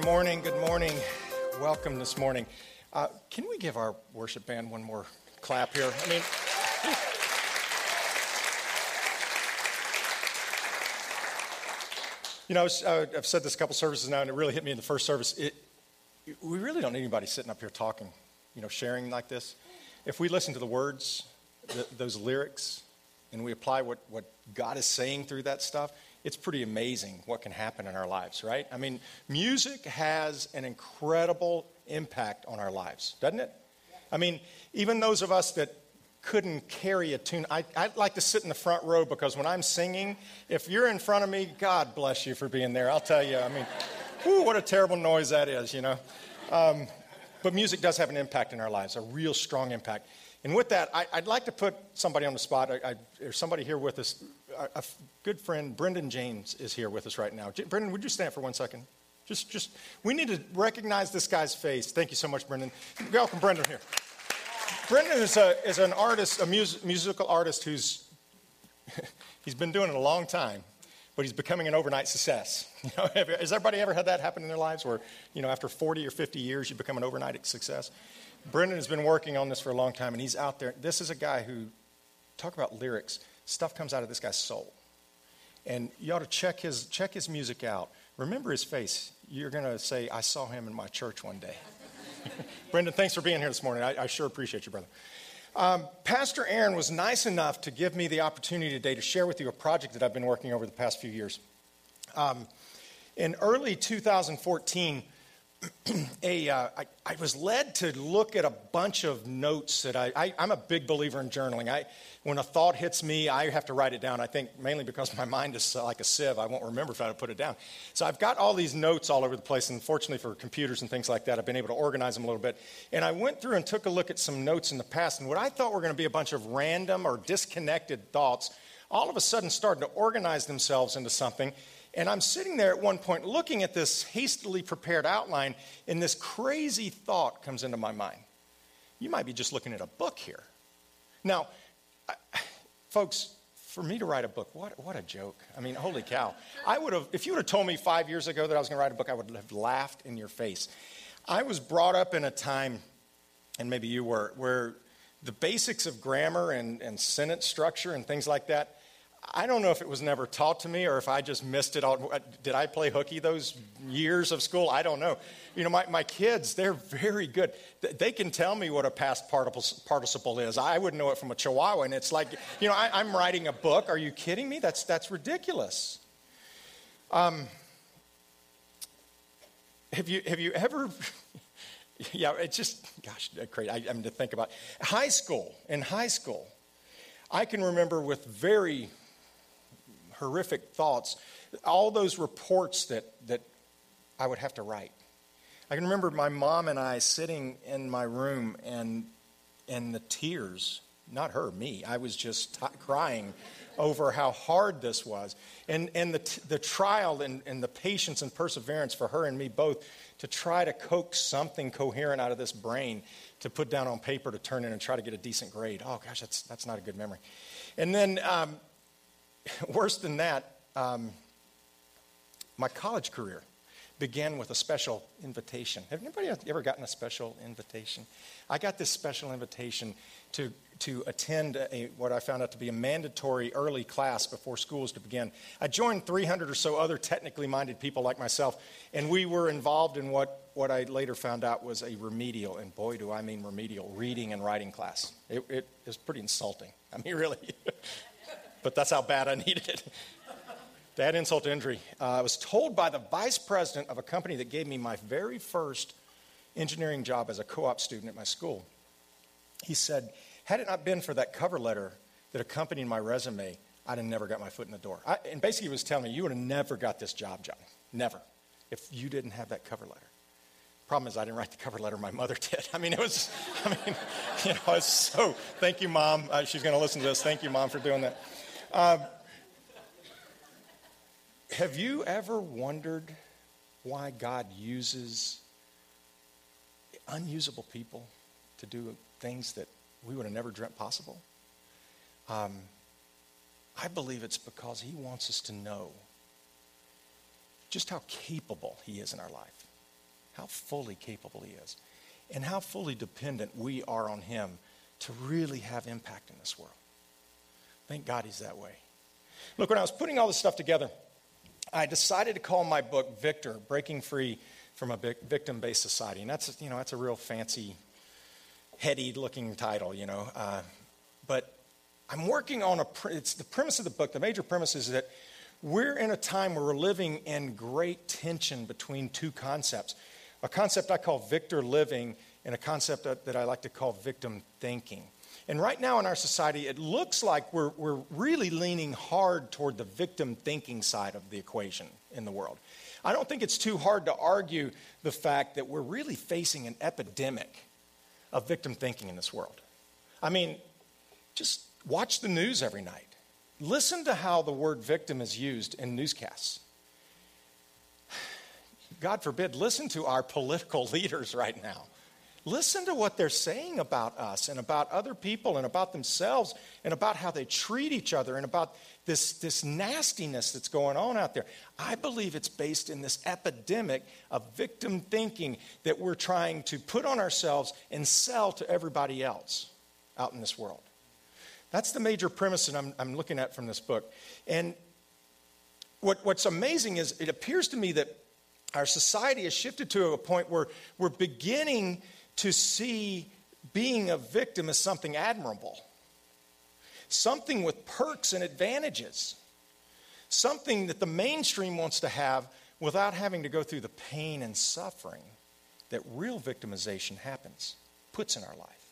good morning. Good morning. Welcome this morning. Uh, can we give our worship band one more clap here? I mean, you know, uh, I've said this a couple services now, and it really hit me in the first service. It, we really don't need anybody sitting up here talking, you know, sharing like this. If we listen to the words, the, those lyrics, and we apply what, what God is saying through that stuff, it's pretty amazing what can happen in our lives, right? I mean, music has an incredible impact on our lives, doesn't it? I mean, even those of us that couldn't carry a tune, I, would like to sit in the front row because when I'm singing, if you're in front of me, God bless you for being there. I'll tell you, I mean, whew, what a terrible noise that is, you know? Um, but music does have an impact in our lives, a real strong impact. And with that, I, would like to put somebody on the spot. I, I, there's somebody here with us. A, a, good friend, Brendan James, is here with us right now. J- Brendan, would you stand for one second? Just, just, we need to recognize this guy's face. Thank you so much, Brendan. Welcome, Brendan, here. Brendan is, a, is an artist, a mus- musical artist who's he's been doing it a long time, but he's becoming an overnight success. You know, has everybody ever had that happen in their lives where, you know, after 40 or 50 years, you become an overnight success? Brendan has been working on this for a long time, and he's out there. This is a guy who, talk about lyrics, stuff comes out of this guy's soul. And you ought to check his, check his music out. Remember his face. You're going to say, I saw him in my church one day. Brendan, thanks for being here this morning. I, I sure appreciate you, brother. Um, Pastor Aaron was nice enough to give me the opportunity today to share with you a project that I've been working over the past few years. Um, in early 2014, a, uh, I, I, was led to look at a bunch of notes that I, I, am a big believer in journaling. I, when a thought hits me, I have to write it down. I think mainly because my mind is like a sieve. I won't remember if I put it down. So I've got all these notes all over the place, and fortunately for computers and things like that, I've been able to organize them a little bit. And I went through and took a look at some notes in the past, and what I thought were going to be a bunch of random or disconnected thoughts all of a sudden started to organize themselves into something and I'm sitting there at one point looking at this hastily prepared outline, and this crazy thought comes into my mind. You might be just looking at a book here. Now, I, folks, for me to write a book, what, what a joke. I mean, holy cow. I would have, if you would have told me five years ago that I was going to write a book, I would have laughed in your face. I was brought up in a time, and maybe you were, where the basics of grammar and, and sentence structure and things like that I don't know if it was never taught to me or if I just missed it. All. Did I play hooky those years of school? I don't know. You know, my, my kids, they're very good. They can tell me what a past participle is. I wouldn't know it from a chihuahua. And it's like, you know, I, am writing a book. Are you kidding me? That's, that's ridiculous. Um, have, you, have you ever, yeah, it's just, gosh, crazy. I, mean, to think about. High school, in high school, I can remember with very horrific thoughts, all those reports that, that I would have to write. I can remember my mom and I sitting in my room and, and the tears, not her, me, I was just t- crying over how hard this was. And, and the, t- the trial and, and the patience and perseverance for her and me both to try to coax something coherent out of this brain to put down on paper to turn in and try to get a decent grade. Oh, gosh, that's, that's not a good memory. And then um, worse than that, um, my college career began with a special invitation. Have anybody ever gotten a special invitation? I got this special invitation to, to attend a, what I found out to be a mandatory early class before schools to begin. I joined 300 or so other technically minded people like myself, and we were involved in what, what I later found out was a remedial, and boy, do I mean remedial, reading and writing class. It, it was pretty insulting. I mean, really but that's how bad I needed it. to insult to injury, uh, I was told by the vice president of a company that gave me my very first engineering job as a co op student at my school. He said, Had it not been for that cover letter that accompanied my resume, I'd have never got my foot in the door. I, and basically, he was telling me, You would have never got this job, John. Never. If you didn't have that cover letter. Problem is, I didn't write the cover letter. My mother did. I mean, it was, I mean, you know, it's so, thank you, Mom. Uh, she's going to listen to this. Thank you, Mom, for doing that. Um, have you ever wondered why God uses unusable people to do things that we would have never dreamt possible? Um, I believe it's because He wants us to know just how capable He is in our life. how fully capable He is, and how fully dependent we are on Him to really have impact in this world. Thank God He's that way. Look, when I was putting all this stuff together, I decided to call my book Victor Breaking Free from a Victim Based Society. And that's, you know, that's a real fancy, heady looking title, you know. Uh, but I'm working on a, it's the premise of the book, the major premise is that we're in a time where we're living in great tension between two concepts. A concept I call victor living and a concept that I like to call victim thinking. And right now in our society, it looks like we're, we're really leaning hard toward the victim thinking side of the equation in the world. I don't think it's too hard to argue the fact that we're really facing an epidemic of victim thinking in this world. I mean, just watch the news every night. Listen to how the word victim is used in newscasts. God forbid, listen to our political leaders right now. Listen to what they're saying about us and about other people and about themselves and about how they treat each other and about this, this nastiness that's going on out there. I believe it's based in this epidemic of victim thinking that we're trying to put on ourselves and sell to everybody else out in this world. That's the major premise that I'm, I'm looking at from this book. And what, what's amazing is it appears to me that our society has shifted to a point where we're beginning to see being a victim as something admirable, something with perks and advantages, something that the mainstream wants to have without having to go through the pain and suffering that real victimization happens, puts in our life.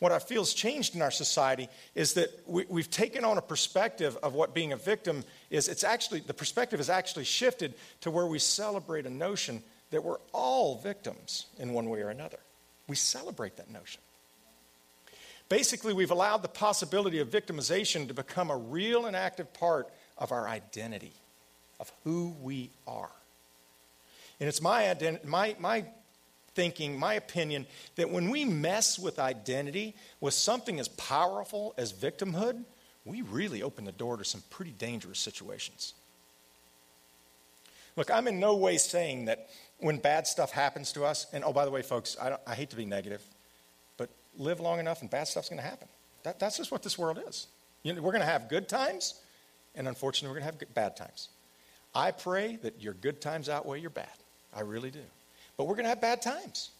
What I feel has changed in our society is that we, have taken on a perspective of what being a victim is. It's actually, the perspective has actually shifted to where we celebrate a notion that we're all victims in one way or another. We celebrate that notion. Basically, we've allowed the possibility of victimization to become a real and active part of our identity, of who we are. And it's my, my, my thinking, my opinion, that when we mess with identity, with something as powerful as victimhood, we really open the door to some pretty dangerous situations. Look, I'm in no way saying that when bad stuff happens to us, and oh, by the way, folks, I, I hate to be negative, but live long enough and bad stuff's going to happen. That, that's just what this world is. You know, we're going to have good times, and unfortunately, we're going to have bad times. I pray that your good times outweigh your bad. I really do but we're going to have bad times.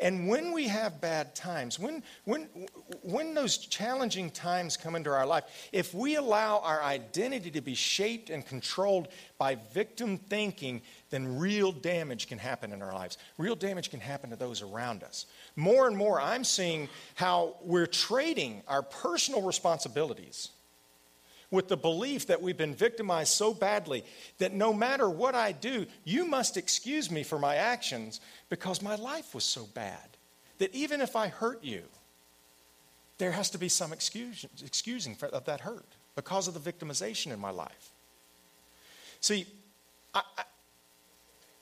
And when we have bad times, when, when, when those challenging times come into our life, if we allow our identity to be shaped and controlled by victim thinking, then real damage can happen in our lives. Real damage can happen to those around us. More and more, I'm seeing how we're trading our personal responsibilities with the belief that we've been victimized so badly that no matter what I do, you must excuse me for my actions because my life was so bad. That even if I hurt you, there has to be some excuse, excusing of that hurt because of the victimization in my life. See, I, I,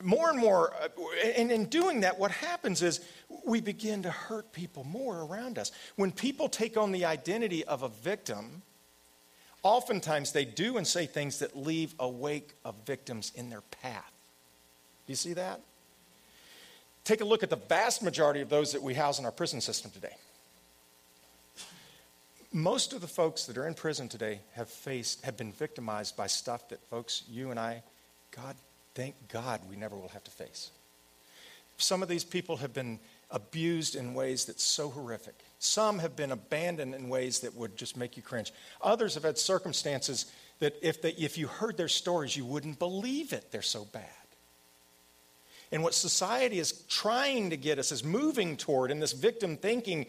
more and more, uh, and in doing that, what happens is we begin to hurt people more around us. When people take on the identity of a victim, oftentimes they do and say things that leave a wake of victims in their path. Do you see that? Take a look at the vast majority of those that we house in our prison system today. Most of the folks that are in prison today have faced, have been victimized by stuff that folks, you and I, God, thank God we never will have to face. Some of these people have been abused in ways that's so horrific. Some have been abandoned in ways that would just make you cringe. Others have had circumstances that if, they, if you heard their stories, you wouldn't believe it. They're so bad. And what society is trying to get us, is moving toward in this victim thinking,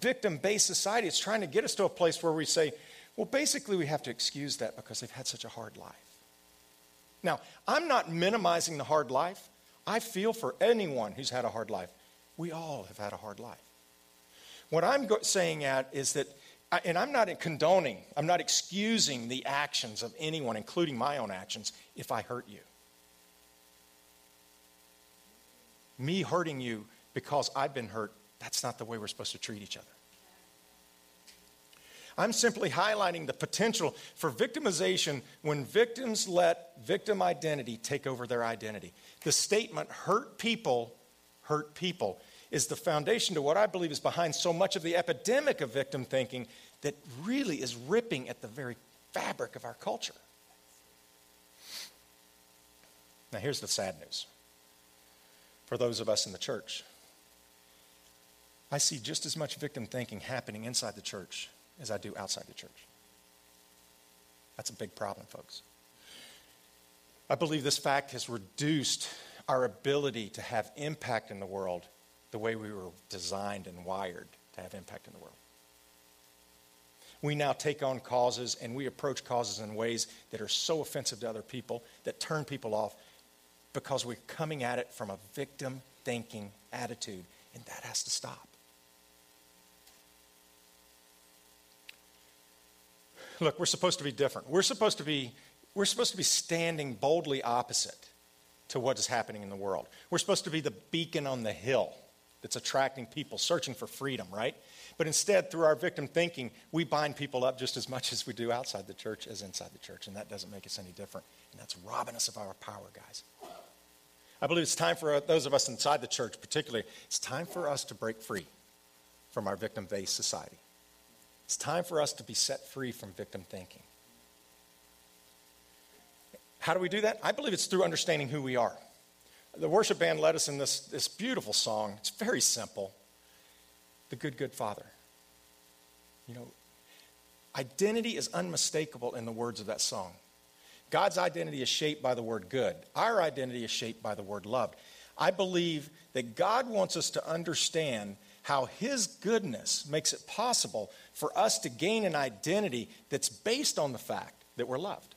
victim based society, it's trying to get us to a place where we say, well, basically, we have to excuse that because they've had such a hard life. Now, I'm not minimizing the hard life. I feel for anyone who's had a hard life. We all have had a hard life. What I'm saying at is that, and I'm not condoning, I'm not excusing the actions of anyone, including my own actions, if I hurt you. Me hurting you because I've been hurt, that's not the way we're supposed to treat each other. I'm simply highlighting the potential for victimization when victims let victim identity take over their identity. The statement, hurt people, hurt people, is the foundation to what I believe is behind so much of the epidemic of victim thinking that really is ripping at the very fabric of our culture. Now, here's the sad news for those of us in the church. I see just as much victim thinking happening inside the church as I do outside the church. That's a big problem, folks. I believe this fact has reduced our ability to have impact in the world the way we were designed and wired to have impact in the world. We now take on causes and we approach causes in ways that are so offensive to other people that turn people off because we're coming at it from a victim thinking attitude, and that has to stop. Look, we're supposed to be different. We're supposed to be, we're supposed to be standing boldly opposite to what is happening in the world. We're supposed to be the beacon on the hill that's attracting people, searching for freedom, right? But instead, through our victim thinking, we bind people up just as much as we do outside the church as inside the church, and that doesn't make us any different. And that's robbing us of our power, guys. I believe it's time for those of us inside the church, particularly, it's time for us to break free from our victim based society. It's time for us to be set free from victim thinking. How do we do that? I believe it's through understanding who we are. The worship band led us in this, this beautiful song. It's very simple The Good, Good Father. You know, identity is unmistakable in the words of that song. God's identity is shaped by the word good, our identity is shaped by the word loved. I believe that God wants us to understand how His goodness makes it possible for us to gain an identity that's based on the fact that we're loved.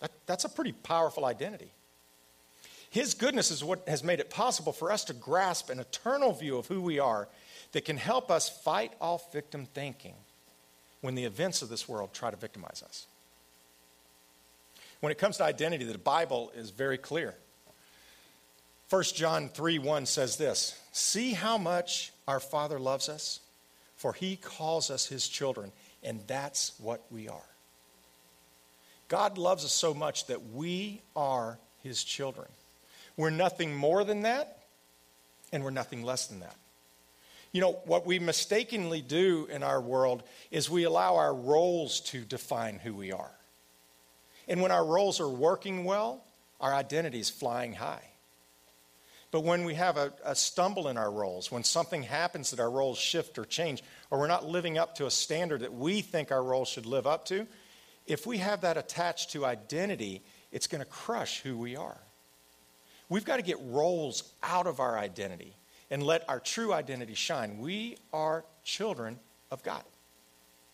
That, that's a pretty powerful identity. His goodness is what has made it possible for us to grasp an eternal view of who we are that can help us fight off victim thinking when the events of this world try to victimize us. When it comes to identity, the Bible is very clear. 1 John 3 1 says this See how much our Father loves us, for he calls us his children, and that's what we are. God loves us so much that we are his children. We're nothing more than that, and we're nothing less than that. You know, what we mistakenly do in our world is we allow our roles to define who we are. And when our roles are working well, our identity is flying high. But when we have a, a, stumble in our roles, when something happens that our roles shift or change, or we're not living up to a standard that we think our roles should live up to, if we have that attached to identity, it's going to crush who we are. We've got to get roles out of our identity and let our true identity shine. We are children of God.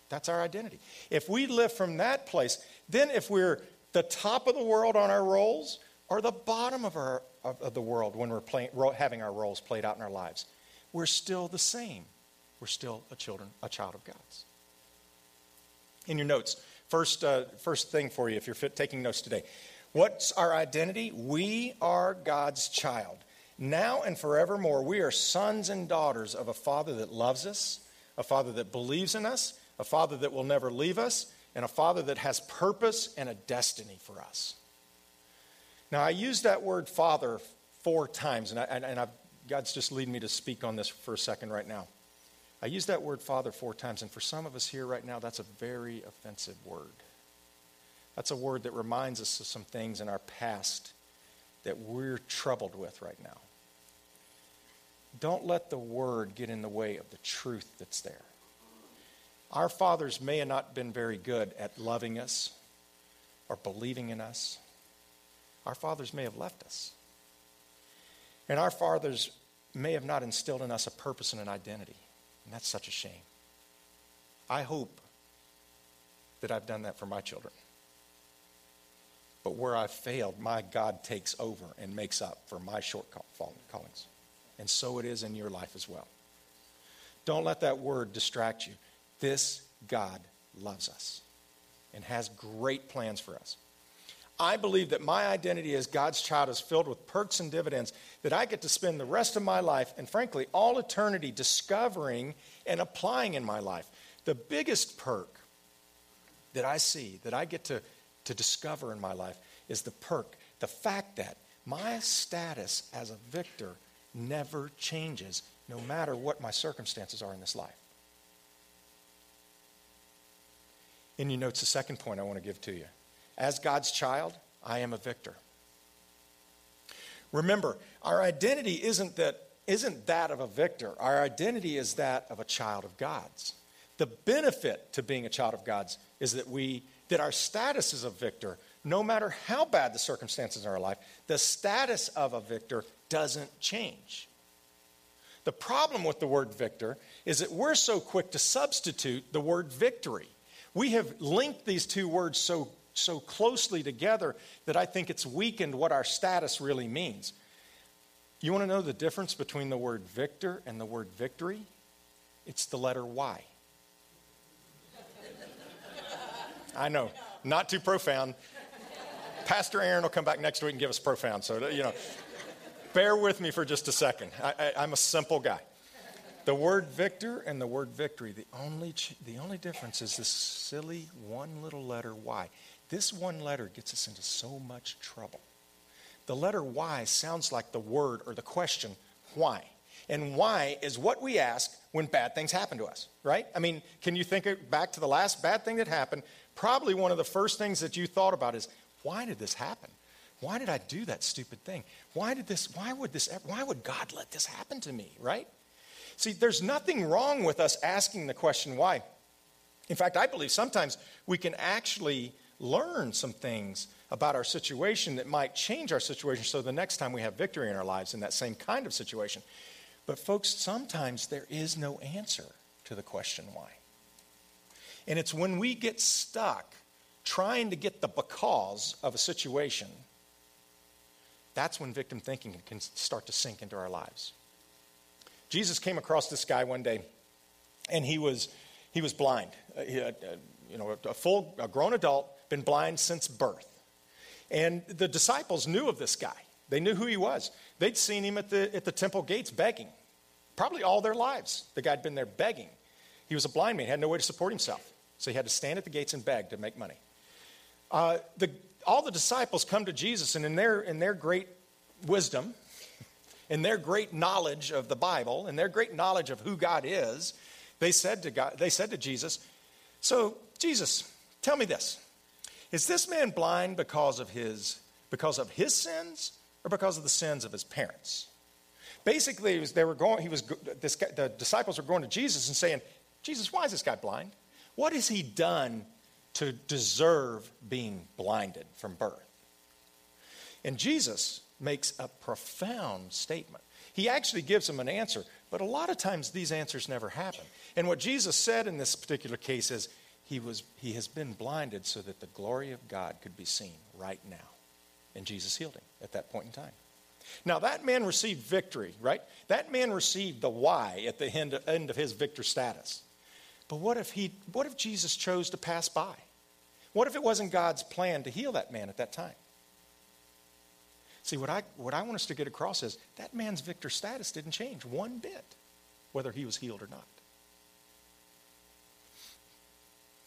That's our identity. If we live from that place, then if we're the top of the world on our roles or the bottom of, our, of, of the world when we're having our roles played out in our lives, we're still the same. We're still a children, a child of God's. In your notes, first, uh, first thing for you, if you're fit, taking notes today, what's our identity? We are God's child. Now and forevermore, we are sons and daughters of a Father that loves us, a Father that believes in us, a Father that will never leave us, and a Father that has purpose and a destiny for us. Now, I use that word Father four times, and, I, and I've, God's just leading me to speak on this for a second right now. I use that word Father four times, and for some of us here right now, that's a very offensive word. That's a word that reminds us of some things in our past that we're troubled with right now. Don't let the word get in the way of the truth that's there. Our fathers may have not been very good at loving us or believing in us. Our fathers may have left us. And our fathers may have not instilled in us a purpose and an identity. And that's such a shame. I hope that I've done that for my children. But where I've failed, my God takes over and makes up for my shortcomings. And so it is in your life as well. Don't let that word distract you. This God loves us and has great plans for us. I believe that my identity as God's child is filled with perks and dividends that I get to spend the rest of my life and, frankly, all eternity discovering and applying in my life. The biggest perk that I see, that I get to, to discover in my life, is the perk, the fact that my status as a victor never changes no matter what my circumstances are in this life. In your notes, the second point I want to give to you. As God's child, I am a victor. Remember, our identity isn't that, isn't that of a victor. Our identity is that of a child of God's. The benefit to being a child of God's is that we that our status as a victor, no matter how bad the circumstances in our life, the status of a victor doesn't change. The problem with the word victor is that we're so quick to substitute the word victory. We have linked these two words so, so closely together that I think it's weakened what our status really means. You want to know the difference between the word victor and the word victory? It's the letter Y. I know, not too profound. Pastor Aaron will come back next week and give us profound. So, you know, bear with me for just a second. I, am a simple guy. The word victor and the word victory, the only, ch- the only difference is this silly one little letter Y. This one letter gets us into so much trouble. The letter Y sounds like the word or the question, why? And why is what we ask when bad things happen to us, right? I mean, can you think back to the last bad thing that happened? Probably one of the first things that you thought about is, why did this happen? Why did I do that stupid thing? Why did this, why would this, why would God let this happen to me, right? See, there's nothing wrong with us asking the question why. In fact, I believe sometimes we can actually learn some things about our situation that might change our situation so the next time we have victory in our lives in that same kind of situation. But, folks, sometimes there is no answer to the question why. And it's when we get stuck trying to get the because of a situation, that's when victim thinking can start to sink into our lives. Jesus came across this guy one day, and he was, he was blind. Uh, he, uh, you know, a full, a grown adult, been blind since birth. And the disciples knew of this guy. They knew who he was. They'd seen him at the, at the temple gates begging, probably all their lives. The guy had been there begging. He was a blind man, had no way to support himself. So he had to stand at the gates and beg to make money. Uh, the, all the disciples come to Jesus, and in their, in their great wisdom, in their great knowledge of the Bible, in their great knowledge of who God is, they said to, God, they said to Jesus, So, Jesus, tell me this. Is this man blind because of his, because of his sins or because of the sins of his parents? Basically, was, they were going, he was, this, the disciples were going to Jesus and saying, Jesus, why is this guy blind? What has he done to deserve being blinded from birth? And Jesus makes a profound statement. He actually gives them an answer, but a lot of times these answers never happen. And what Jesus said in this particular case is, he, was, he has been blinded so that the glory of God could be seen right now. And Jesus healed him at that point in time. Now, that man received victory, right? That man received the why at the end of his victor status. But what if, he, what if Jesus chose to pass by? What if it wasn't God's plan to heal that man at that time? See, what I, what I want us to get across is that man's victor status didn't change one bit, whether he was healed or not.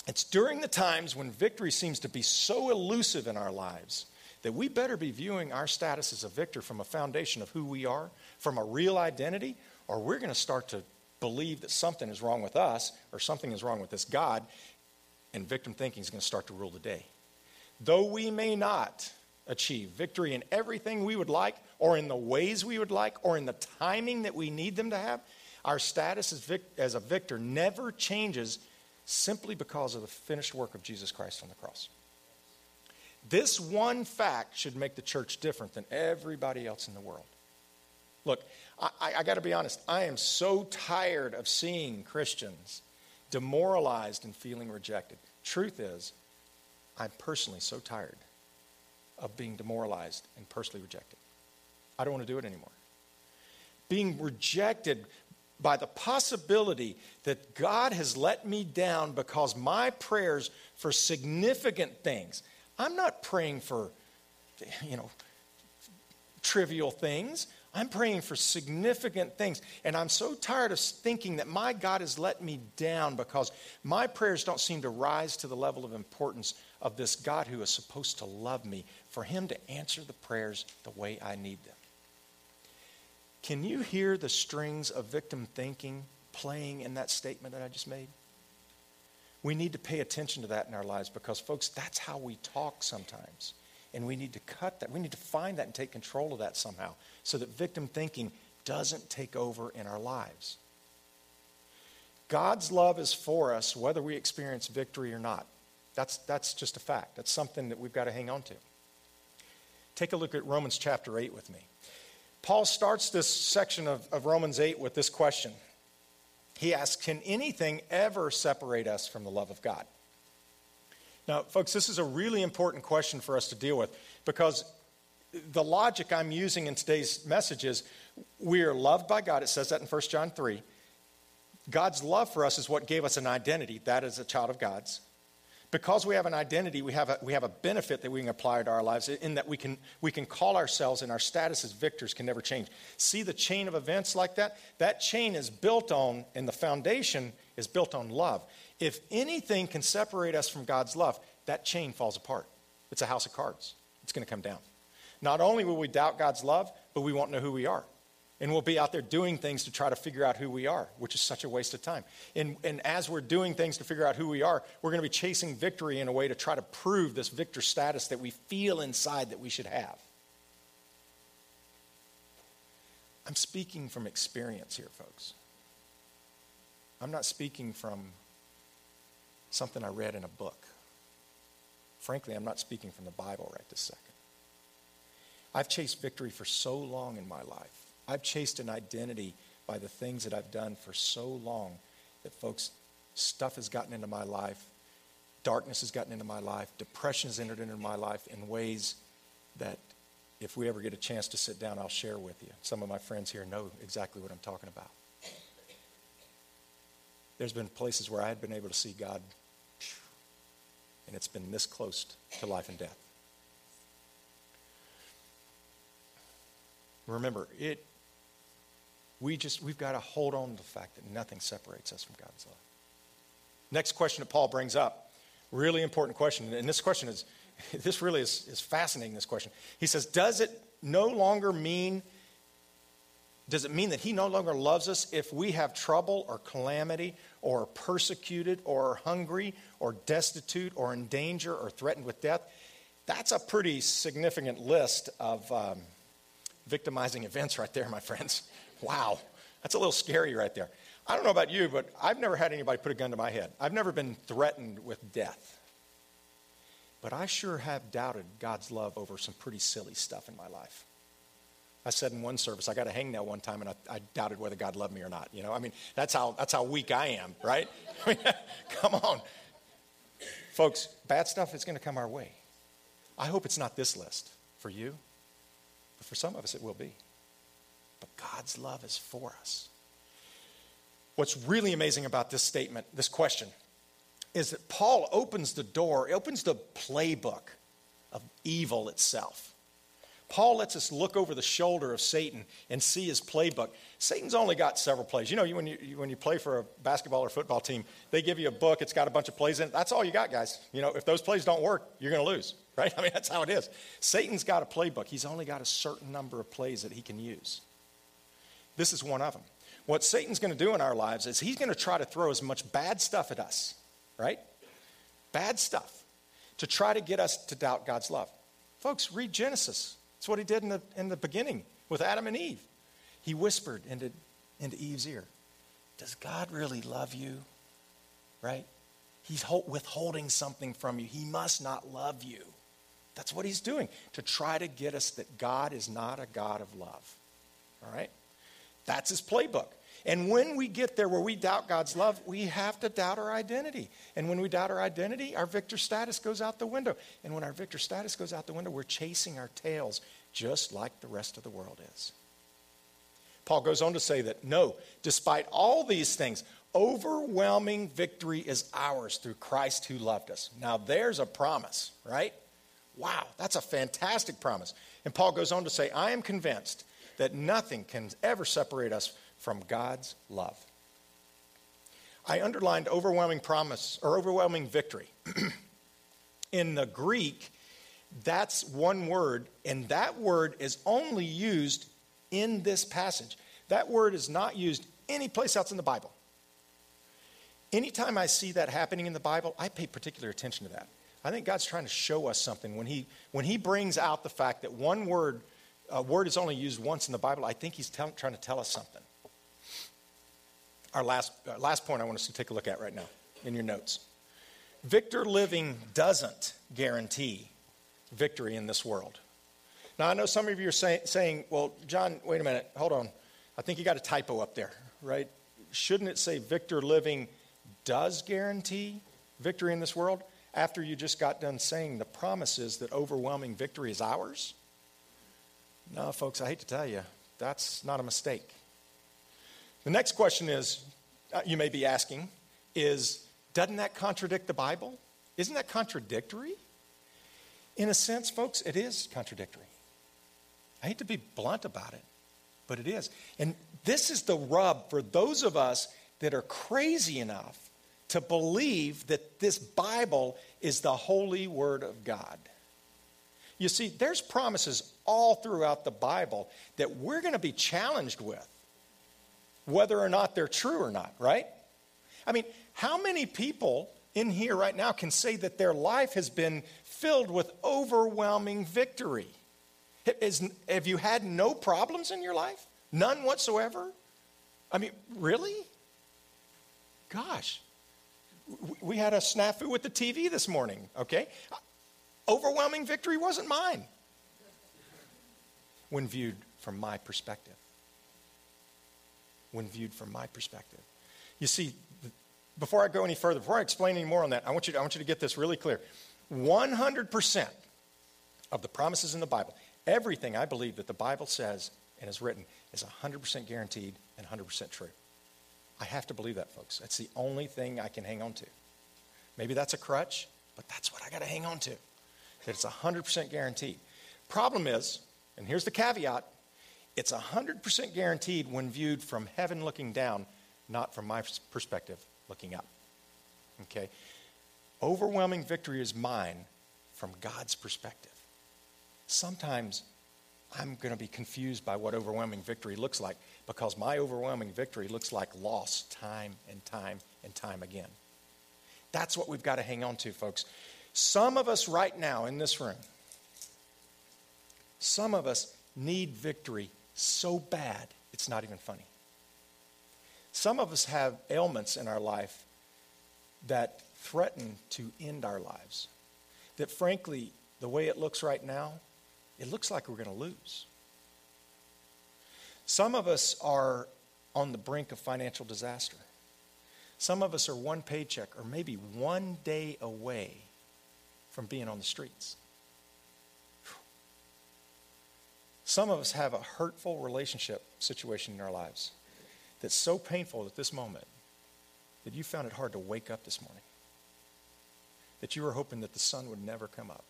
It's during the times when victory seems to be so elusive in our lives that we better be viewing our status as a victor from a foundation of who we are, from a real identity, or we're going to start to believe that something is wrong with us or something is wrong with this God, and victim thinking is going to start to rule the day. Though we may not achieve victory in everything we would like, or in the ways we would like, or in the timing that we need them to have, our status as, vic- as a victor never changes simply because of the finished work of Jesus Christ on the cross. This one fact should make the church different than everybody else in the world. Look, I, I got to be honest, I am so tired of seeing Christians demoralized and feeling rejected. Truth is, I'm personally so tired of being demoralized and personally rejected. I don't want to do it anymore. Being rejected by the possibility that God has let me down because my prayers for significant things. I'm not praying for, you know, trivial things. I'm praying for significant things. And I'm so tired of thinking that my God has let me down because my prayers don't seem to rise to the level of importance of this God who is supposed to love me, for Him to answer the prayers the way I need them. Can you hear the strings of victim thinking playing in that statement that I just made? We need to pay attention to that in our lives because, folks, that's how we talk sometimes. And we need to cut that. We need to find that and take control of that somehow so that victim thinking doesn't take over in our lives. God's love is for us whether we experience victory or not. That's, that's just a fact. That's something that we've got to hang on to. Take a look at Romans chapter 8 with me. Paul starts this section of, of Romans 8 with this question. He asks, Can anything ever separate us from the love of God? Now, folks, this is a really important question for us to deal with because the logic I'm using in today's message is we are loved by God. It says that in 1 John 3. God's love for us is what gave us an identity, that is a child of God's. Because we have an identity, we have a, we have a benefit that we can apply to our lives in that we can, we can call ourselves and our status as victors can never change. See the chain of events like that? That chain is built on, and the foundation is built on love. If anything can separate us from God's love, that chain falls apart. It's a house of cards. It's going to come down. Not only will we doubt God's love, but we won't know who we are. And we'll be out there doing things to try to figure out who we are, which is such a waste of time. And, and as we're doing things to figure out who we are, we're going to be chasing victory in a way to try to prove this victor status that we feel inside that we should have. I'm speaking from experience here, folks. I'm not speaking from something I read in a book. Frankly, I'm not speaking from the Bible right this second. I've chased victory for so long in my life. I've chased an identity by the things that I've done for so long that, folks, stuff has gotten into my life, darkness has gotten into my life, depression has entered into my life in ways that if we ever get a chance to sit down, I'll share with you. Some of my friends here know exactly what I'm talking about. There's been places where I had been able to see God, and it's been this close to life and death. Remember, it we just we've got to hold on to the fact that nothing separates us from God's love. Next question that Paul brings up, really important question, and this question is this really is, is fascinating, this question. He says, Does it no longer mean does it mean that he no longer loves us if we have trouble or calamity or persecuted or hungry or destitute or in danger or threatened with death? That's a pretty significant list of um, victimizing events right there, my friends. Wow, that's a little scary right there. I don't know about you, but I've never had anybody put a gun to my head. I've never been threatened with death. But I sure have doubted God's love over some pretty silly stuff in my life. I said in one service, I got a hangnail one time, and I, I, doubted whether God loved me or not. You know, I mean, that's how that's how weak I am, right? come on, folks. Bad stuff is going to come our way. I hope it's not this list for you, but for some of us, it will be. But God's love is for us. What's really amazing about this statement, this question, is that Paul opens the door, opens the playbook of evil itself. Paul lets us look over the shoulder of Satan and see his playbook. Satan's only got several plays. You know, when you, when you play for a basketball or football team, they give you a book, it's got a bunch of plays in it. That's all you got, guys. You know, if those plays don't work, you're going to lose, right? I mean, that's how it is. Satan's got a playbook, he's only got a certain number of plays that he can use. This is one of them. What Satan's going to do in our lives is he's going to try to throw as much bad stuff at us, right? Bad stuff to try to get us to doubt God's love. Folks, read Genesis. That's what he did in the, in the beginning with Adam and Eve. He whispered into, into Eve's ear, Does God really love you? Right? He's withholding something from you. He must not love you. That's what he's doing to try to get us that God is not a God of love. All right? That's his playbook. And when we get there where we doubt God's love, we have to doubt our identity. And when we doubt our identity, our victor status goes out the window. And when our victor status goes out the window, we're chasing our tails just like the rest of the world is. Paul goes on to say that no, despite all these things, overwhelming victory is ours through Christ who loved us. Now, there's a promise, right? Wow, that's a fantastic promise. And Paul goes on to say, I am convinced that nothing can ever separate us from God's love. I underlined overwhelming promise or overwhelming victory. In the Greek, that's one word, and that word is only used in this passage. That word is not used any place else in the Bible. Anytime I see that happening in the Bible, I pay particular attention to that. I think God's trying to show us something when He when He brings out the fact that one word, a word is only used once in the Bible. I think He's tell, trying to tell us something. Our last uh, last point I want us to take a look at right now in your notes. Victor living doesn't guarantee victory in this world. Now I know some of you are say, saying, "Well, John, wait a minute, hold on. I think you got a typo up there, right? Shouldn't it say Victor living does guarantee victory in this world?" after you just got done saying the promises that overwhelming victory is ours? No, folks, I hate to tell you, that's not a mistake. The next question is uh, you may be asking is doesn't that contradict the Bible? Isn't that contradictory? In a sense, folks, it is contradictory. I hate to be blunt about it, but it is. And this is the rub for those of us that are crazy enough to believe that this Bible is the holy word of God. You see, there's promises all throughout the Bible that we're going to be challenged with, whether or not they're true or not, right? I mean, how many people in here right now can say that their life has been filled with overwhelming victory? Is, have you had no problems in your life? None whatsoever? I mean, really? Gosh, we had a snafu with the TV this morning, okay? Overwhelming victory wasn't mine when viewed from my perspective. When viewed from my perspective. You see, before I go any further, before I explain any more on that, I want you to, I want you to get this really clear. 100% of the promises in the Bible, everything I believe that the Bible says and is written, is 100% guaranteed and 100% true. I have to believe that, folks. That's the only thing I can hang on to. Maybe that's a crutch, but that's what I got to hang on to. That it's 100% guaranteed. Problem is, and here's the caveat it's 100% guaranteed when viewed from heaven looking down, not from my perspective looking up. Okay? Overwhelming victory is mine from God's perspective. Sometimes I'm going to be confused by what overwhelming victory looks like because my overwhelming victory looks like loss time and time and time again. That's what we've got to hang on to, folks. Some of us right now in this room, some of us need victory so bad it's not even funny. Some of us have ailments in our life that threaten to end our lives. That frankly, the way it looks right now, it looks like we're going to lose. Some of us are on the brink of financial disaster. Some of us are one paycheck or maybe one day away from being on the streets. Some of us have a hurtful relationship situation in our lives that's so painful at this moment that you found it hard to wake up this morning, that you were hoping that the sun would never come up.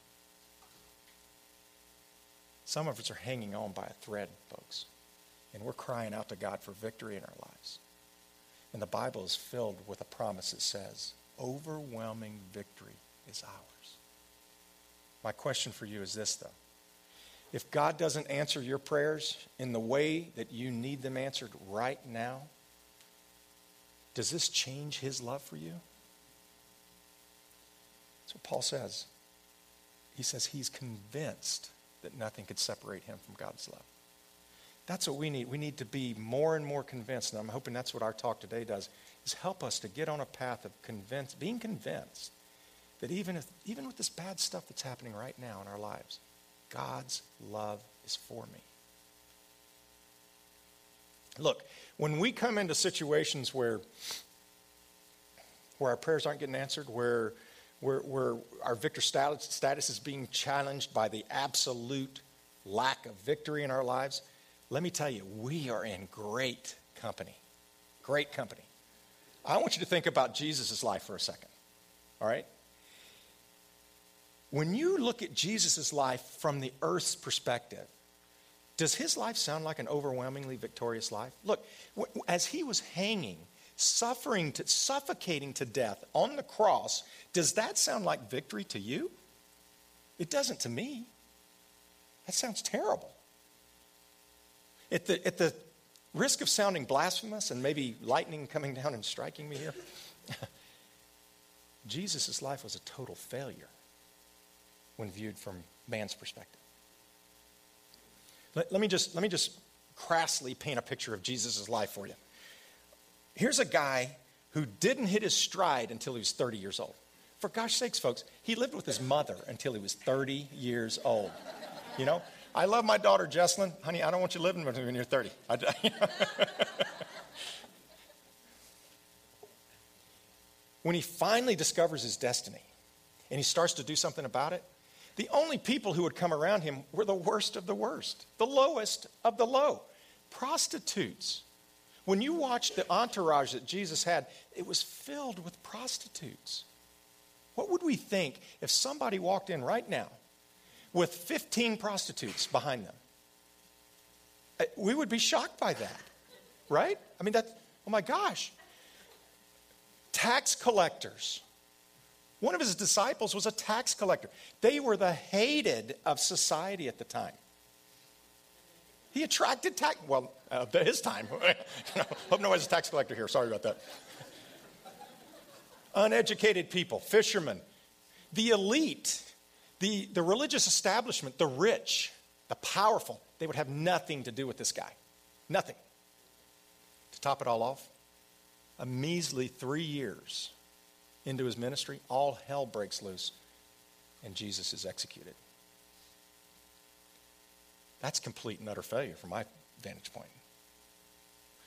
Some of us are hanging on by a thread, folks, and we're crying out to God for victory in our lives. And the Bible is filled with a promise that says, overwhelming victory is ours. My question for you is this, though. If God doesn't answer your prayers in the way that you need them answered right now, does this change his love for you? That's what Paul says. He says he's convinced that nothing could separate him from God's love. That's what we need. We need to be more and more convinced, and I'm hoping that's what our talk today does, is help us to get on a path of convince, being convinced that even, if, even with this bad stuff that's happening right now in our lives, God's love is for me. Look, when we come into situations where, where our prayers aren't getting answered, where, where, where our victor status, status is being challenged by the absolute lack of victory in our lives, let me tell you, we are in great company. Great company. I want you to think about Jesus' life for a second. All right? When you look at Jesus' life from the earth's perspective, Does his life sound like an overwhelmingly victorious life? Look, as he was hanging, suffering, to, suffocating to death on the cross, does that sound like victory to you? It doesn't to me. That sounds terrible. At the, at the risk of sounding blasphemous and maybe lightning coming down and striking me here, Jesus' life was a total failure when viewed from man's perspective. Let, let, me just, let me just crassly paint a picture of Jesus' life for you. Here's a guy who didn't hit his stride until he was 30 years old. For gosh sakes, folks, he lived with his mother until he was 30 years old. You know, I love my daughter, Jesslyn. Honey, I don't want you living with me when you're 30. when he finally discovers his destiny and he starts to do something about it, the only people who would come around him were the worst of the worst, the lowest of the low, prostitutes. When you watch the entourage that Jesus had, it was filled with prostitutes. What would we think if somebody walked in right now with 15 prostitutes behind them? Uh, we would be shocked by that, right? I mean, that, oh my gosh. Tax collectors one of his disciples was a tax collector. They were the hated of society at the time. He attracted tax, well, uh, his time. Hope no one's a tax collector here. Sorry about that. Uneducated people, fishermen, the elite, the, the religious establishment, the rich, the powerful, they would have nothing to do with this guy. Nothing. To top it all off, a measly three years into his ministry, all hell breaks loose and Jesus is executed. That's complete and utter failure from my vantage point.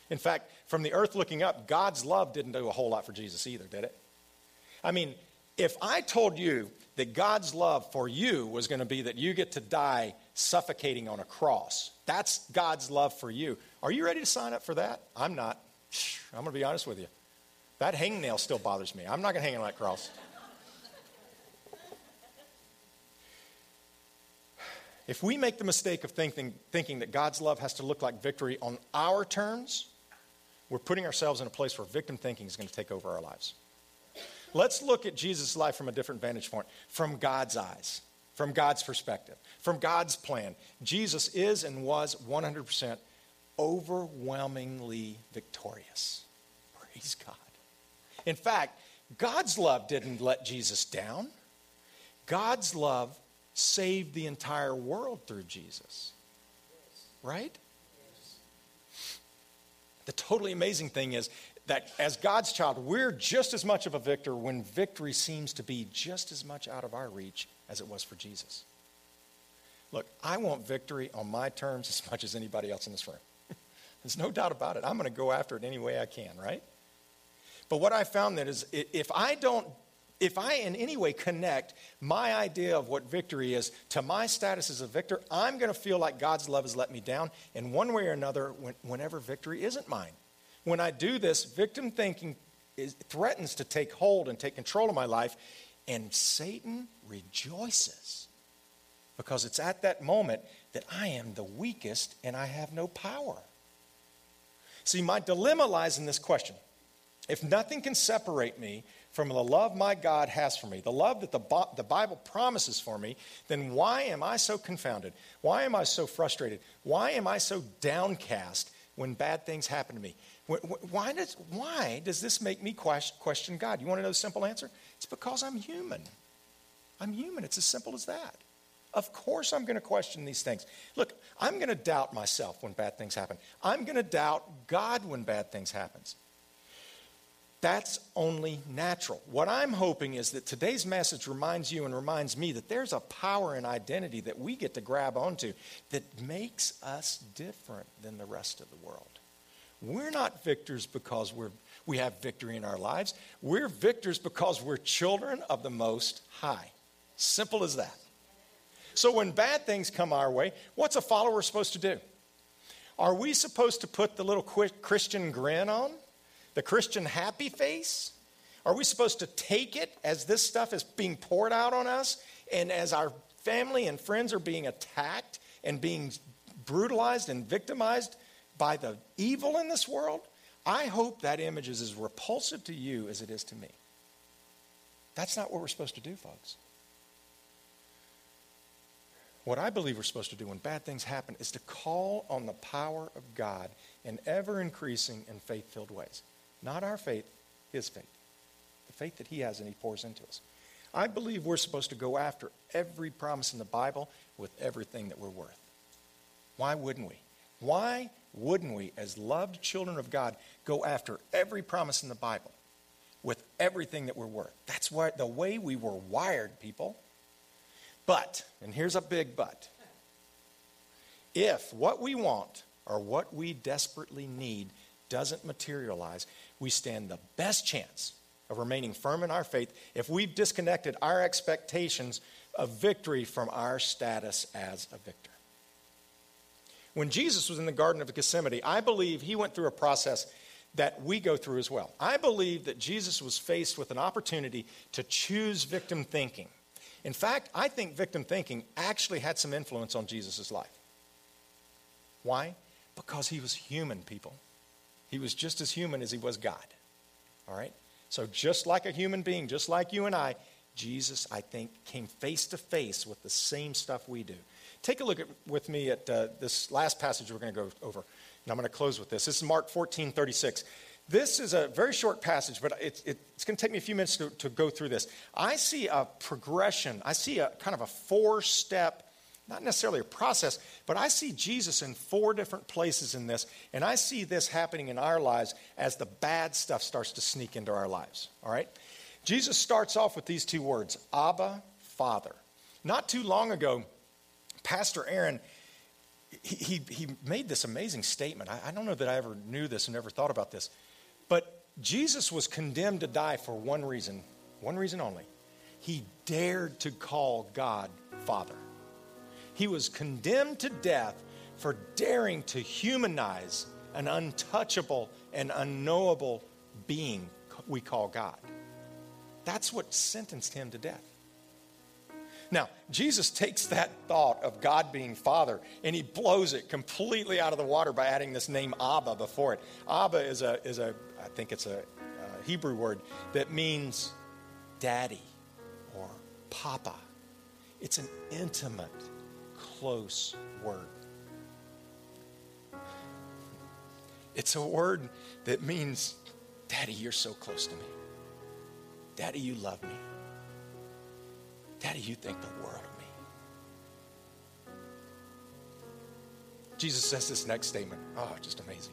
In fact, from the earth looking up, God's love didn't do a whole lot for Jesus either, did it? I mean, if I told you that God's love for you was going to be that you get to die suffocating on a cross, that's God's love for you. Are you ready to sign up for that? I'm not. I'm going to be honest with you. That hangnail still bothers me. I'm not going to hang on that cross. If we make the mistake of thinking, thinking that God's love has to look like victory on our terms, we're putting ourselves in a place where victim thinking is going to take over our lives. Let's look at Jesus' life from a different vantage point, from God's eyes, from God's perspective, from God's plan. Jesus is and was 100% overwhelmingly victorious. Praise God. In fact, God's love didn't let Jesus down. God's love saved the entire world through Jesus. Right? The totally amazing thing is that as God's child, we're just as much of a victor when victory seems to be just as much out of our reach as it was for Jesus. Look, I want victory on my terms as much as anybody else in this room. There's no doubt about it. I'm going to go after it any way I can, right? But what I found that is if I don't, if I in any way connect my idea of what victory is to my status as a victor, I'm going to feel like God's love has let me down in one way or another when, whenever victory isn't mine. When I do this, victim thinking is, threatens to take hold and take control of my life, and Satan rejoices because it's at that moment that I am the weakest and I have no power. See, my dilemma lies in this question if nothing can separate me from the love my God has for me, the love that the, the Bible promises for me, then why am I so confounded? Why am I so frustrated? Why am I so downcast when bad things happen to me? Why does, why does this make me question God? You want to know the simple answer? It's because I'm human. I'm human. It's as simple as that. Of course, I'm going to question these things. Look, I'm going to doubt myself when bad things happen. I'm going to doubt God when bad things happen. That's only natural. What I'm hoping is that today's message reminds you and reminds me that there's a power and identity that we get to grab onto that makes us different than the rest of the world. We're not victors because we're, we have victory in our lives. We're victors because we're children of the Most High. Simple as that. So when bad things come our way, what's a follower supposed to do? Are we supposed to put the little Christian grin on? The Christian happy face? Are we supposed to take it as this stuff is being poured out on us and as our family and friends are being attacked and being brutalized and victimized by the evil in this world, I hope that image is as repulsive to you as it is to me. That's not what we're supposed to do, folks. What I believe we're supposed to do when bad things happen is to call on the power of God in ever increasing and faith filled ways. Not our faith, His faith. The faith that He has and He pours into us. I believe we're supposed to go after every promise in the Bible with everything that we're worth. Why wouldn't we? Why wouldn't we, as loved children of God, go after every promise in the Bible with everything that we're worth? That's why, the way we were wired, people. But, and here's a big but, if what we want or what we desperately need doesn't materialize, we stand the best chance of remaining firm in our faith if we've disconnected our expectations of victory from our status as a victor. When Jesus was in the Garden of Gethsemane, I believe he went through a process that we go through as well. I believe that Jesus was faced with an opportunity to choose victim thinking. In fact, I think victim thinking actually had some influence on Jesus' life. Why? Because he was human, people. He was just as human as he was God. All right? So, just like a human being, just like you and I, Jesus, I think, came face to face with the same stuff we do. Take a look at, with me at uh, this last passage we're going to go over. And I'm going to close with this. This is Mark 14 36. This is a very short passage, but it's, it's going to take me a few minutes to, to go through this. I see a progression, I see a kind of a four step not necessarily a process, but I see Jesus in four different places in this, and I see this happening in our lives as the bad stuff starts to sneak into our lives. All right? Jesus starts off with these two words Abba, Father. Not too long ago, Pastor Aaron. He, he, he made this amazing statement. I, I don't know that I ever knew this and never thought about this. But Jesus was condemned to die for one reason, one reason only. He dared to call God Father. He was condemned to death for daring to humanize an untouchable and unknowable being we call God. That's what sentenced him to death. Now, Jesus takes that thought of God being Father and he blows it completely out of the water by adding this name Abba before it. Abba is a, is a I think it's a, a Hebrew word that means daddy or papa. It's an intimate, close word. It's a word that means, Daddy, you're so close to me. Daddy, you love me. Daddy, you think the world of me. Jesus says this next statement. Oh, just amazing.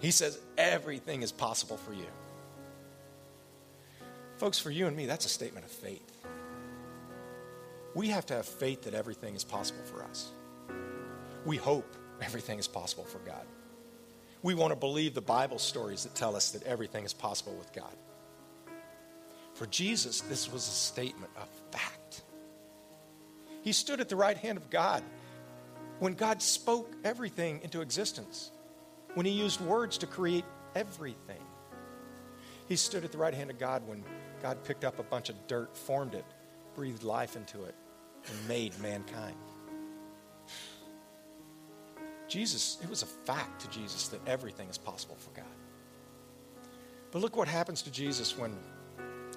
He says, everything is possible for you. Folks, for you and me, that's a statement of faith. We have to have faith that everything is possible for us. We hope everything is possible for God. We want to believe the Bible stories that tell us that everything is possible with God. For Jesus, this was a statement of fact. He stood at the right hand of God when God spoke everything into existence when he used words to create everything. He stood at the right hand of God when God picked up a bunch of dirt, formed it, breathed life into it, and made mankind. Jesus, it was a fact to Jesus that everything is possible for God. But look what happens to Jesus when,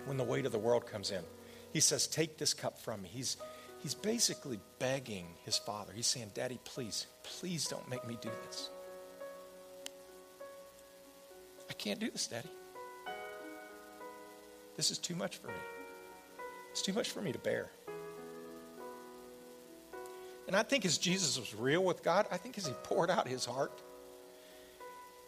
when the weight of the world comes in. He says, Take this cup from me. He's, he's basically begging his father. He's saying, Daddy, please, please don't make me do this. I can't do this, Daddy. This is too much for me. It's too much for me to bear. And I think as Jesus was real with God, I think as he poured out his heart,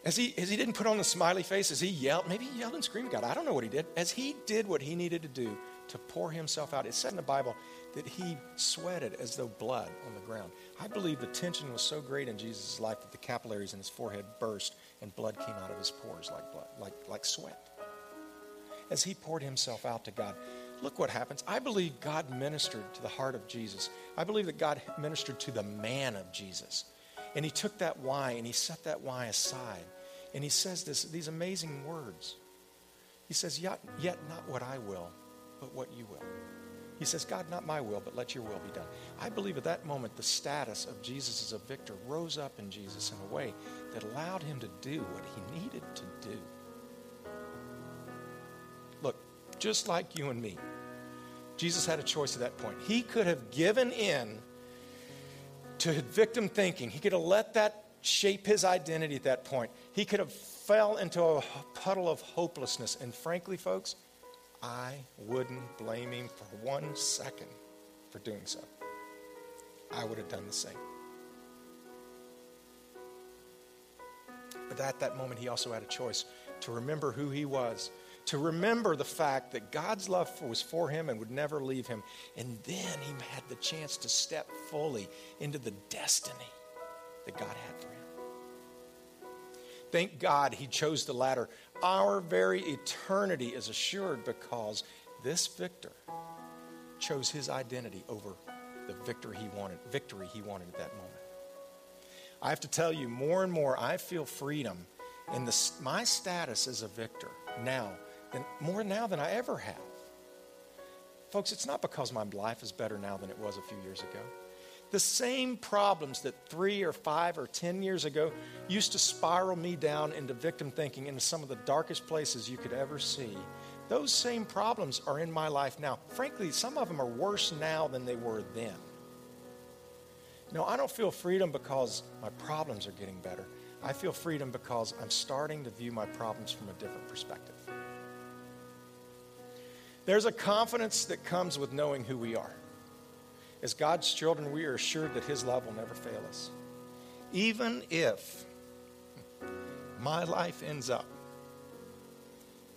as he, as he didn't put on the smiley face, as he yelled, maybe he yelled and screamed at God. I don't know what he did. As he did what he needed to do to pour himself out, it said in the Bible that he sweated as though blood on the ground. I believe the tension was so great in Jesus' life that the capillaries in his forehead burst and blood came out of his pores like blood, like, like sweat. As he poured himself out to God, look what happens. I believe God ministered to the heart of Jesus. I believe that God ministered to the man of Jesus. And he took that why and he set that why aside. And he says this, these amazing words. He says, yet, yet not what I will, but what you will. He says, God, not my will, but let your will be done. I believe at that moment the status of Jesus as a victor rose up in Jesus in a way that allowed him to do what he needed to do. Just like you and me, Jesus had a choice at that point. He could have given in to victim thinking. He could have let that shape his identity at that point. He could have fell into a puddle of hopelessness. And frankly, folks, I wouldn't blame him for one second for doing so. I would have done the same. But at that moment, he also had a choice to remember who he was, to remember the fact that God's love was for him and would never leave him. And then he had the chance to step fully into the destiny that God had for him. Thank God he chose the latter. Our very eternity is assured because this victor chose his identity over the victory he wanted, victory he wanted at that moment. I have to tell you, more and more, I feel freedom in the, my status as a victor now, than, more now than I ever have. Folks, it's not because my life is better now than it was a few years ago. The same problems that three or five or ten years ago used to spiral me down into victim thinking into some of the darkest places you could ever see. Those same problems are in my life now. Frankly, some of them are worse now than they were then. No, I don't feel freedom because my problems are getting better. I feel freedom because I'm starting to view my problems from a different perspective. There's a confidence that comes with knowing who we are. As God's children, we are assured that His love will never fail us. Even if my life ends up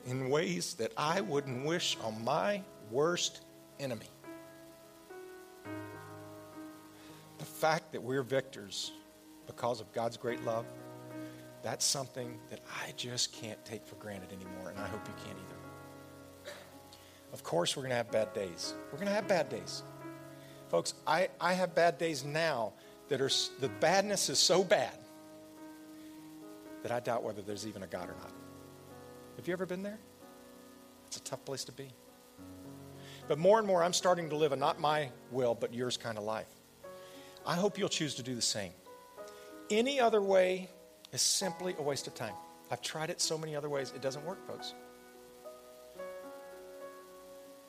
in ways that I wouldn't wish on my worst enemy. The fact that we're victors because of God's great love, that's something that I just can't take for granted anymore, and I hope you can't either. Of course, we're going to have bad days. We're going to have bad days. Folks, I, I have bad days now that are, the badness is so bad that I doubt whether there's even a God or not. Have you ever been there? It's a tough place to be. But more and more, I'm starting to live a not my will, but yours kind of life. I hope you'll choose to do the same. Any other way is simply a waste of time. I've tried it so many other ways, it doesn't work, folks.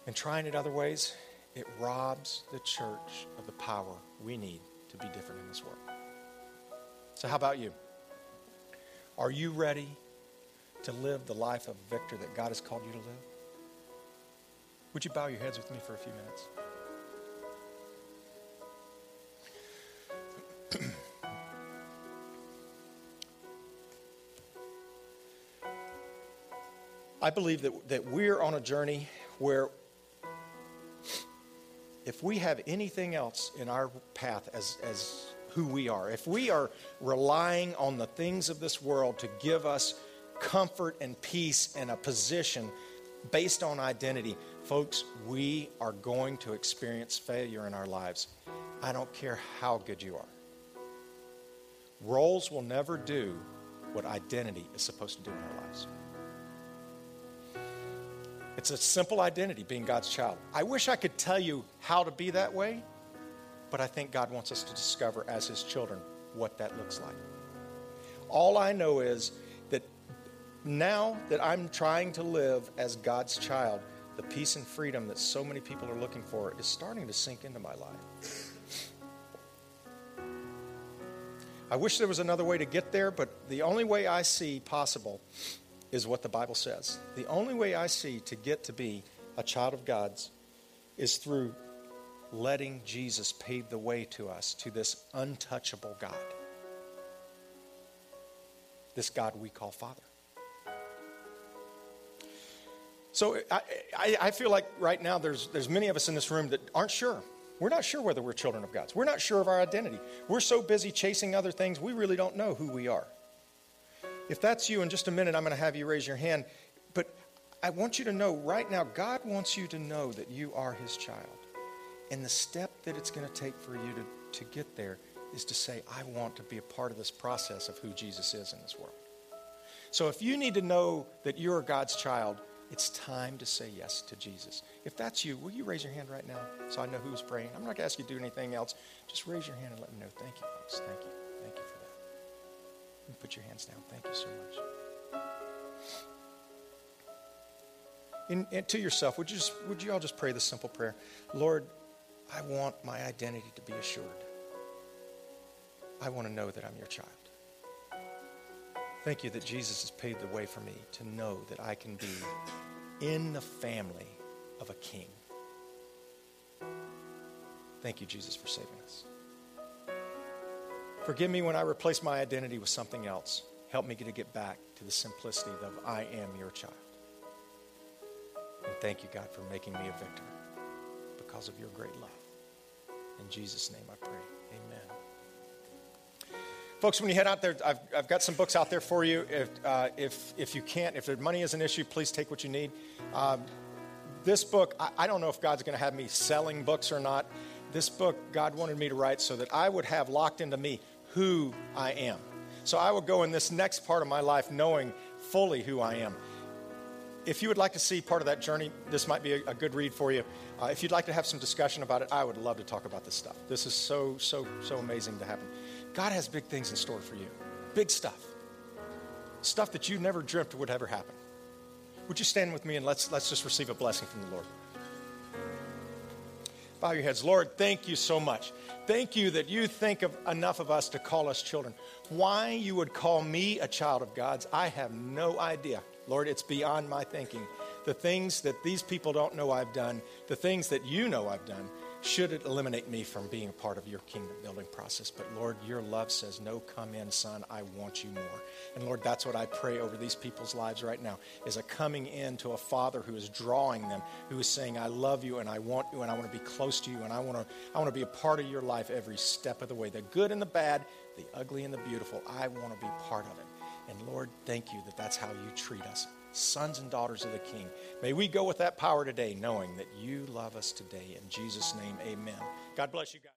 And trying it other ways, it robs the church of the power we need to be different in this world. So, how about you? Are you ready to live the life of victor that God has called you to live? Would you bow your heads with me for a few minutes? I believe that, that we're on a journey where if we have anything else in our path as, as who we are, if we are relying on the things of this world to give us comfort and peace and a position based on identity, folks, we are going to experience failure in our lives. I don't care how good you are. Roles will never do what identity is supposed to do in our lives. It's a simple identity, being God's child. I wish I could tell you how to be that way, but I think God wants us to discover as His children what that looks like. All I know is that now that I'm trying to live as God's child, the peace and freedom that so many people are looking for is starting to sink into my life. I wish there was another way to get there, but the only way I see possible is what the Bible says. The only way I see to get to be a child of God's is through letting Jesus pave the way to us to this untouchable God. This God we call Father. So I, I, I, feel like right now there's, there's many of us in this room that aren't sure. We're not sure whether we're children of God's. We're not sure of our identity. We're so busy chasing other things, we really don't know who we are. If that's you, in just a minute, I'm going to have you raise your hand. But I want you to know right now, God wants you to know that you are His child. And the step that it's going to take for you to, to get there is to say, I want to be a part of this process of who Jesus is in this world. So if you need to know that you're God's child, It's time to say yes to Jesus. If that's you, will you raise your hand right now so I know who's praying? I'm not going to ask you to do anything else. Just raise your hand and let me know. Thank you, folks. Thank you. You put your hands down. Thank you so much. And, to yourself, would you, just, would you all just pray this simple prayer? Lord, I want my identity to be assured. I want to know that I'm your child. Thank you that Jesus has paved the way for me to know that I can be in the family of a king. Thank you, Jesus, for saving us. Forgive me when I replace my identity with something else. Help me to get back to the simplicity of I am your child. And thank you, God, for making me a victor because of your great love. In Jesus' name I pray. Amen. Folks, when you head out there, I've, I've got some books out there for you. If, uh, if, if you can't, if money is an issue, please take what you need. Um, this book, I, I don't know if God's going to have me selling books or not. This book, God wanted me to write so that I would have locked into me who I am. So I will go in this next part of my life knowing fully who I am. If you would like to see part of that journey, this might be a, a good read for you. Uh, if you'd like to have some discussion about it, I would love to talk about this stuff. This is so, so, so amazing to happen. God has big things in store for you, big stuff, stuff that you never dreamt would ever happen. Would you stand with me and let's, let's just receive a blessing from the Lord? Bow your heads. Lord, thank you so much. Thank you that you think of enough of us to call us children. Why you would call me a child of God's, I have no idea. Lord, it's beyond my thinking. The things that these people don't know I've done, the things that you know I've done, should it eliminate me from being a part of your kingdom building process. But Lord, your love says, No, come in, son. I want you more. And Lord, that's what I pray over these people's lives right now is a coming in to a father who is drawing them, who is saying, I love you and I want you and I want to be close to you and I want to, I want to be a part of your life every step of the way. The good and the bad, the ugly and the beautiful. I want to be part of it. And Lord, thank you that that's how you treat us, sons and daughters of the King. May we go with that power today, knowing that you love us today. In Jesus' name, amen. God bless you guys.